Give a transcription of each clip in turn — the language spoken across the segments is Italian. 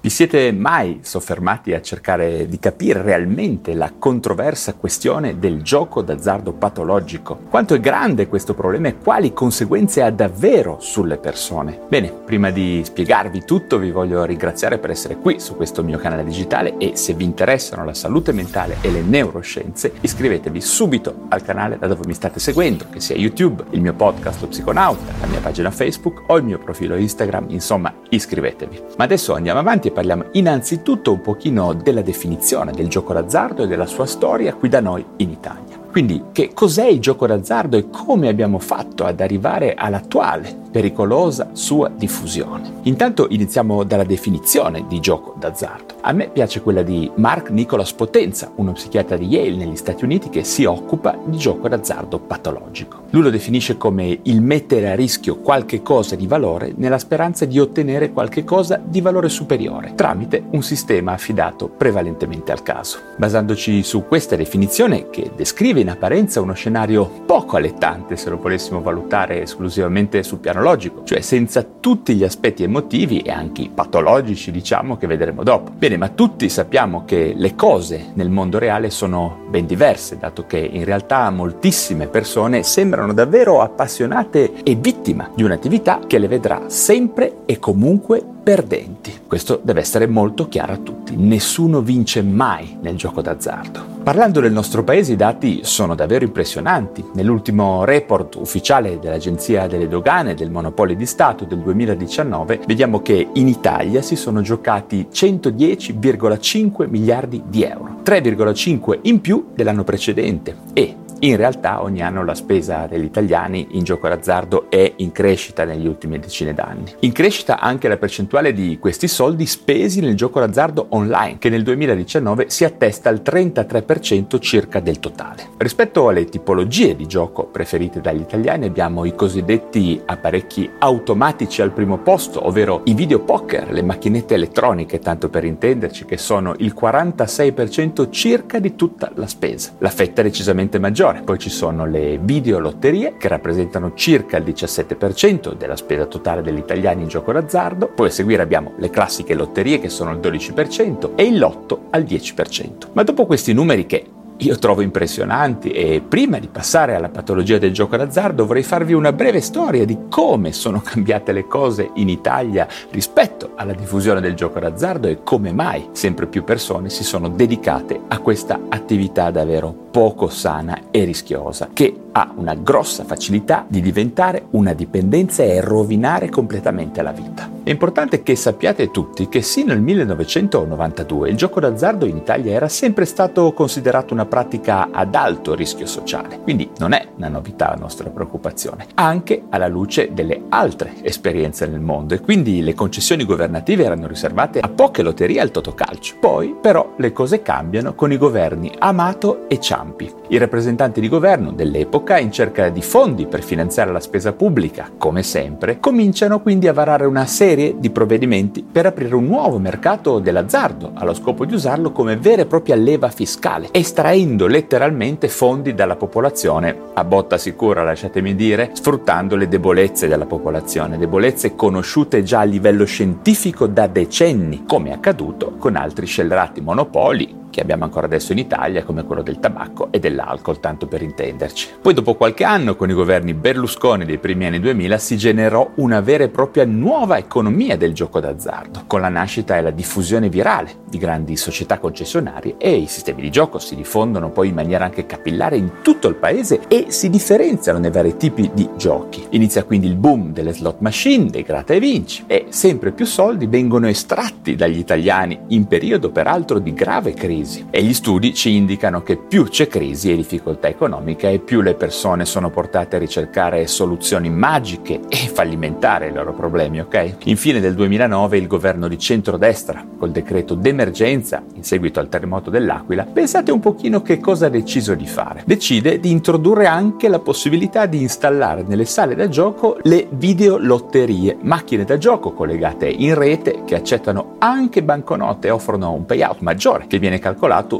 Vi siete mai soffermati a cercare di capire realmente la controversa questione del gioco d'azzardo patologico? Quanto è grande questo problema e quali conseguenze ha davvero sulle persone? Bene, prima di spiegarvi tutto vi voglio ringraziare per essere qui su questo mio canale digitale e se vi interessano la salute mentale e le neuroscienze iscrivetevi subito al canale da dove mi state seguendo, che sia YouTube, il mio podcast Lo Psiconauta, la mia pagina Facebook o il mio profilo Instagram, insomma iscrivetevi. Ma adesso andiamo avanti e parliamo innanzitutto un pochino della definizione del gioco d'azzardo e della sua storia qui da noi in Italia. Quindi che cos'è il gioco d'azzardo e come abbiamo fatto ad arrivare all'attuale pericolosa sua diffusione? Intanto iniziamo dalla definizione di gioco d'azzardo. A me piace quella di Mark Nicholas Potenza, uno psichiatra di Yale negli Stati Uniti che si occupa di gioco d'azzardo patologico. Lui lo definisce come il mettere a rischio qualche cosa di valore nella speranza di ottenere qualche cosa di valore superiore tramite un sistema affidato prevalentemente al caso. Basandoci su questa definizione che descrive in apparenza uno scenario poco allettante se lo volessimo valutare esclusivamente sul piano logico, cioè senza tutti gli aspetti emotivi e anche patologici diciamo che vedremo dopo. Bene, ma tutti sappiamo che le cose nel mondo reale sono ben diverse, dato che in realtà moltissime persone sembrano davvero appassionate e vittime di un'attività che le vedrà sempre e comunque perdenti. Questo deve essere molto chiaro a tutti. Nessuno vince mai nel gioco d'azzardo. Parlando del nostro paese i dati sono davvero impressionanti. Nell'ultimo report ufficiale dell'Agenzia delle Dogane del Monopolio di Stato del 2019 vediamo che in Italia si sono giocati 110,5 miliardi di euro, 3,5 in più dell'anno precedente e in realtà ogni anno la spesa degli italiani in gioco d'azzardo è in crescita negli ultimi decine d'anni. In crescita anche la percentuale di questi soldi spesi nel gioco d'azzardo online, che nel 2019 si attesta al 33% circa del totale. Rispetto alle tipologie di gioco preferite dagli italiani abbiamo i cosiddetti apparecchi automatici al primo posto, ovvero i videopoker, le macchinette elettroniche, tanto per intenderci, che sono il 46% circa di tutta la spesa. La fetta è decisamente maggiore. Poi ci sono le videolotterie che rappresentano circa il 17% della spesa totale degli italiani in gioco d'azzardo. Poi a seguire abbiamo le classiche lotterie che sono il 12% e il lotto al 10%. Ma dopo questi numeri che io trovo impressionanti e prima di passare alla patologia del gioco d'azzardo vorrei farvi una breve storia di come sono cambiate le cose in Italia rispetto alla diffusione del gioco d'azzardo e come mai sempre più persone si sono dedicate a questa attività davvero poco sana e rischiosa che ha una grossa facilità di diventare una dipendenza e rovinare completamente la vita. È importante che sappiate tutti che sino al 1992 il gioco d'azzardo in Italia era sempre stato considerato una pratica ad alto rischio sociale, quindi non è una novità la nostra preoccupazione, anche alla luce delle altre esperienze nel mondo e quindi le concessioni governative erano riservate a poche lotterie al totocalcio. Poi però le cose cambiano con i governi Amato e Ciampi. I rappresentanti di governo dell'epoca in cerca di fondi per finanziare la spesa pubblica, come sempre, cominciano quindi a varare una serie serie di provvedimenti per aprire un nuovo mercato dell'azzardo, allo scopo di usarlo come vera e propria leva fiscale, estraendo letteralmente fondi dalla popolazione, a botta sicura lasciatemi dire, sfruttando le debolezze della popolazione, debolezze conosciute già a livello scientifico da decenni, come è accaduto con altri scellerati monopoli che abbiamo ancora adesso in Italia, come quello del tabacco e dell'alcol, tanto per intenderci. Poi dopo qualche anno, con i governi Berlusconi dei primi anni 2000, si generò una vera e propria nuova economia del gioco d'azzardo, con la nascita e la diffusione virale di grandi società concessionarie e i sistemi di gioco si diffondono poi in maniera anche capillare in tutto il paese e si differenziano nei vari tipi di giochi. Inizia quindi il boom delle slot machine, dei grata e vinci e sempre più soldi vengono estratti dagli italiani in periodo peraltro di grave crisi crisi e gli studi ci indicano che più c'è crisi e difficoltà economica e più le persone sono portate a ricercare soluzioni magiche e fallimentare ai loro problemi, ok? Infine del 2009 il governo di centrodestra, col decreto d'emergenza in seguito al terremoto dell'Aquila, pensate un pochino che cosa ha deciso di fare. Decide di introdurre anche la possibilità di installare nelle sale da gioco le videolotterie, macchine da gioco collegate in rete che accettano anche banconote e offrono un payout maggiore che viene calcolato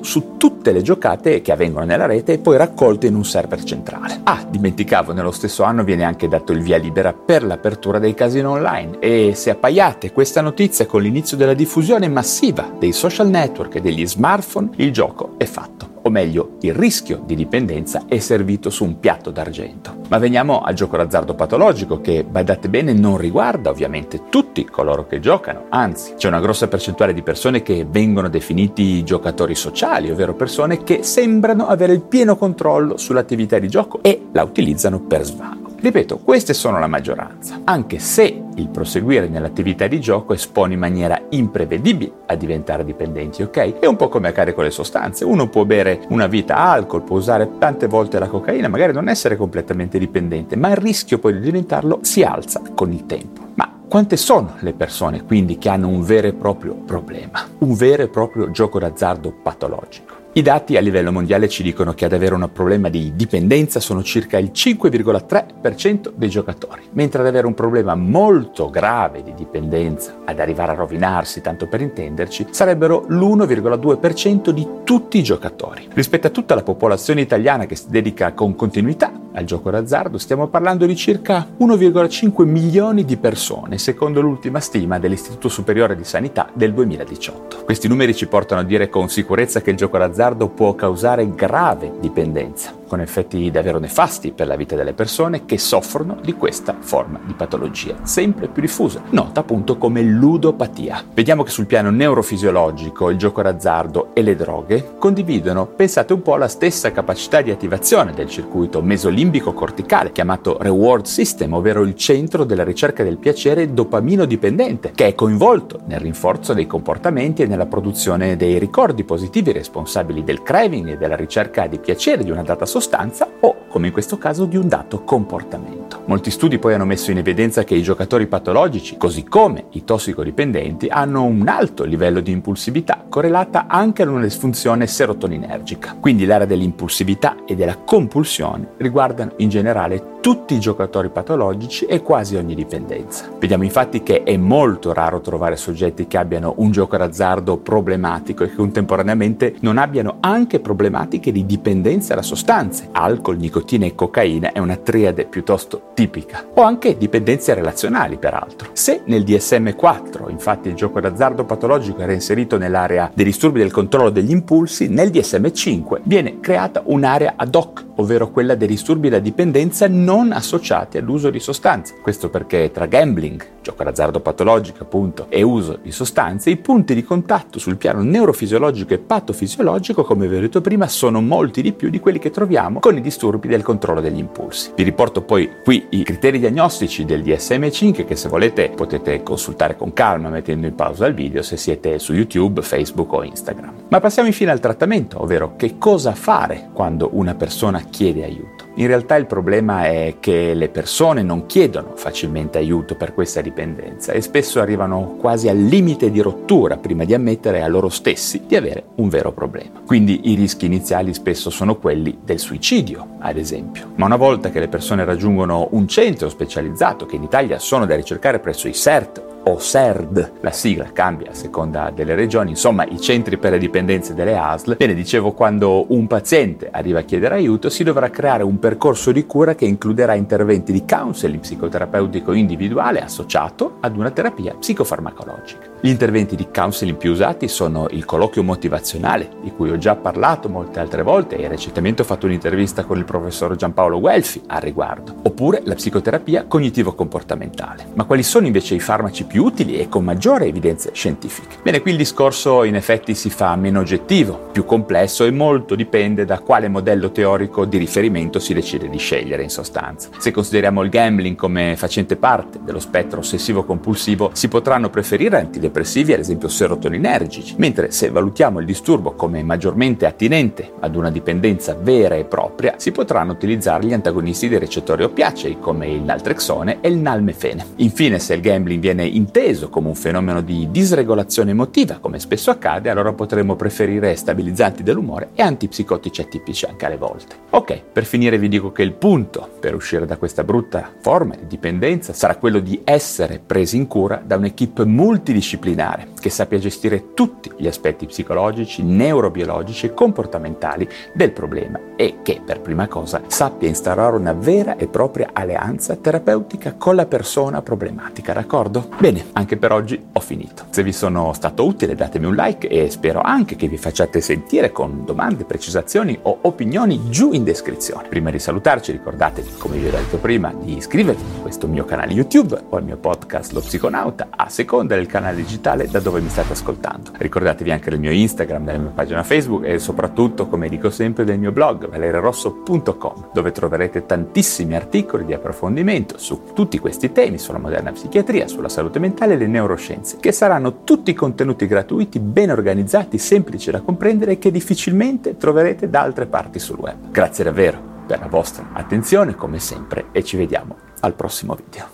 su tutte le giocate che avvengono nella rete e poi raccolte in un server centrale. Ah, dimenticavo, nello stesso anno viene anche dato il via libera per l'apertura dei casino online e se appaiate questa notizia con l'inizio della diffusione massiva dei social network e degli smartphone, il gioco è fatto o meglio il rischio di dipendenza è servito su un piatto d'argento. Ma veniamo al gioco d'azzardo patologico che, badate bene, non riguarda ovviamente tutti coloro che giocano, anzi c'è una grossa percentuale di persone che vengono definiti giocatori sociali, ovvero persone che sembrano avere il pieno controllo sull'attività di gioco e la utilizzano per svago. Ripeto, queste sono la maggioranza, anche se il proseguire nell'attività di gioco espone in maniera imprevedibile a diventare dipendenti, ok? È un po' come accade con le sostanze, uno può bere una vita alcol, può usare tante volte la cocaina, magari non essere completamente dipendente, ma il rischio poi di diventarlo si alza con il tempo. Ma quante sono le persone quindi che hanno un vero e proprio problema, un vero e proprio gioco d'azzardo patologico? I dati a livello mondiale ci dicono che ad avere un problema di dipendenza sono circa il 5,3% dei giocatori, mentre ad avere un problema molto grave di dipendenza, ad arrivare a rovinarsi, tanto per intenderci, sarebbero l'1,2% di tutti i giocatori. Rispetto a tutta la popolazione italiana che si dedica con continuità al gioco d'azzardo, stiamo parlando di circa 1,5 milioni di persone, secondo l'ultima stima dell'Istituto Superiore di Sanità del 2018. Questi numeri ci portano a dire con sicurezza che il gioco d'azzardo può causare grave dipendenza, con effetti davvero nefasti per la vita delle persone che soffrono di questa forma di patologia, sempre più diffusa, nota appunto come ludopatia. Vediamo che sul piano neurofisiologico il gioco d'azzardo e le droghe condividono, pensate un po', la stessa capacità di attivazione del circuito mesolimbico corticale, chiamato reward system, ovvero il centro della ricerca del piacere dopamino dipendente, che è coinvolto nel rinforzo dei comportamenti e nella produzione dei ricordi positivi responsabili del craving e della ricerca di piacere di una data sostanza o, come in questo caso, di un dato comportamento. Molti studi poi hanno messo in evidenza che i giocatori patologici, così come i tossicodipendenti, hanno un alto livello di impulsività correlata anche ad una disfunzione serotoninergica. Quindi l'area dell'impulsività e della compulsione riguardano in generale tutti i giocatori patologici e quasi ogni dipendenza. Vediamo infatti che è molto raro trovare soggetti che abbiano un gioco d'azzardo problematico e che contemporaneamente non abbiano anche problematiche di dipendenza da sostanze. Alcol, nicotina e cocaina è una triade piuttosto tipica. O anche dipendenze relazionali, peraltro. Se nel DSM-4, infatti, il gioco d'azzardo patologico era inserito nell'area dei disturbi del controllo degli impulsi, nel DSM-5 viene creata un'area ad hoc, ovvero quella dei disturbi da dipendenza non associati all'uso di sostanze. Questo perché tra gambling, gioco d'azzardo patologico appunto, e uso di sostanze, i punti di contatto sul piano neurofisiologico e patofisiologico, come vi ho detto prima, sono molti di più di quelli che troviamo con i disturbi del controllo degli impulsi. Vi riporto poi qui i criteri diagnostici del DSM5 che se volete potete consultare con calma mettendo in pausa il video se siete su YouTube, Facebook o Instagram. Ma passiamo infine al trattamento, ovvero che cosa fare quando una persona chiede aiuto. In realtà il problema è che le persone non chiedono facilmente aiuto per questa dipendenza e spesso arrivano quasi al limite di rottura prima di ammettere a loro stessi di avere un vero problema. Quindi i rischi iniziali spesso sono quelli del suicidio, ad esempio. Ma una volta che le persone raggiungono un centro specializzato, che in Italia sono da ricercare presso i CERT o SERD, la sigla cambia a seconda delle regioni, insomma i centri per le dipendenze delle ASL. Bene, dicevo, quando un paziente arriva a chiedere aiuto si dovrà creare un percorso di cura che includerà interventi di counseling psicoterapeutico individuale associato ad una terapia psicofarmacologica. Gli interventi di counseling più usati sono il colloquio motivazionale, di cui ho già parlato molte altre volte e recentemente ho fatto un'intervista con il professor Giampaolo Guelfi al riguardo, oppure la psicoterapia cognitivo-comportamentale. Ma quali sono invece i farmaci più più utili e con maggiore evidenze scientifiche. Bene, qui il discorso in effetti si fa meno oggettivo, più complesso e molto dipende da quale modello teorico di riferimento si decide di scegliere in sostanza. Se consideriamo il gambling come facente parte dello spettro ossessivo-compulsivo, si potranno preferire antidepressivi ad esempio serotoninergici, mentre se valutiamo il disturbo come maggiormente attinente ad una dipendenza vera e propria, si potranno utilizzare gli antagonisti dei recettori oppiacei come il naltrexone e il nalmefene. Infine, se il gambling viene inteso come un fenomeno di disregolazione emotiva, come spesso accade, allora potremmo preferire stabilizzanti dell'umore e antipsicotici atipici anche alle volte. Ok, per finire vi dico che il punto per uscire da questa brutta forma di dipendenza sarà quello di essere presi in cura da un'equipe multidisciplinare che sappia gestire tutti gli aspetti psicologici, neurobiologici e comportamentali del problema e che per prima cosa sappia instaurare una vera e propria alleanza terapeutica con la persona problematica, d'accordo? Bene, anche per oggi ho finito. Se vi sono stato utile datemi un like e spero anche che vi facciate sentire con domande, precisazioni o opinioni giù in descrizione. Prima di salutarci ricordatevi, come vi ho detto prima, di iscrivervi a questo mio canale YouTube o al mio podcast Lo Psiconauta a seconda del canale digitale da dove mi state ascoltando. Ricordatevi anche del mio Instagram, della mia pagina Facebook e soprattutto, come dico sempre, del mio blog valerirosso.com dove troverete tantissimi articoli di approfondimento su tutti questi temi, sulla moderna psichiatria, sulla salute mentale e le neuroscienze, che saranno tutti contenuti gratuiti, ben organizzati, semplici da comprendere e che difficilmente troverete da altre parti sul web. Grazie davvero per la vostra attenzione come sempre e ci vediamo al prossimo video.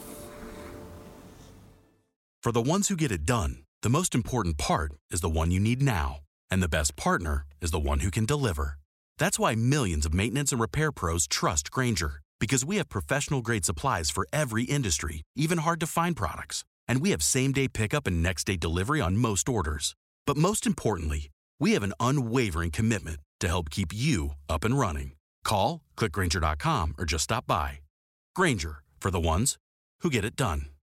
For the ones who get it done, the most important part is the one you need now. And the best partner is the one who can deliver. That's why millions of maintenance and repair pros trust Granger, because we have professional grade supplies for every industry, even hard to find products. And we have same day pickup and next day delivery on most orders. But most importantly, we have an unwavering commitment to help keep you up and running. Call, clickgranger.com, or just stop by. Granger, for the ones who get it done.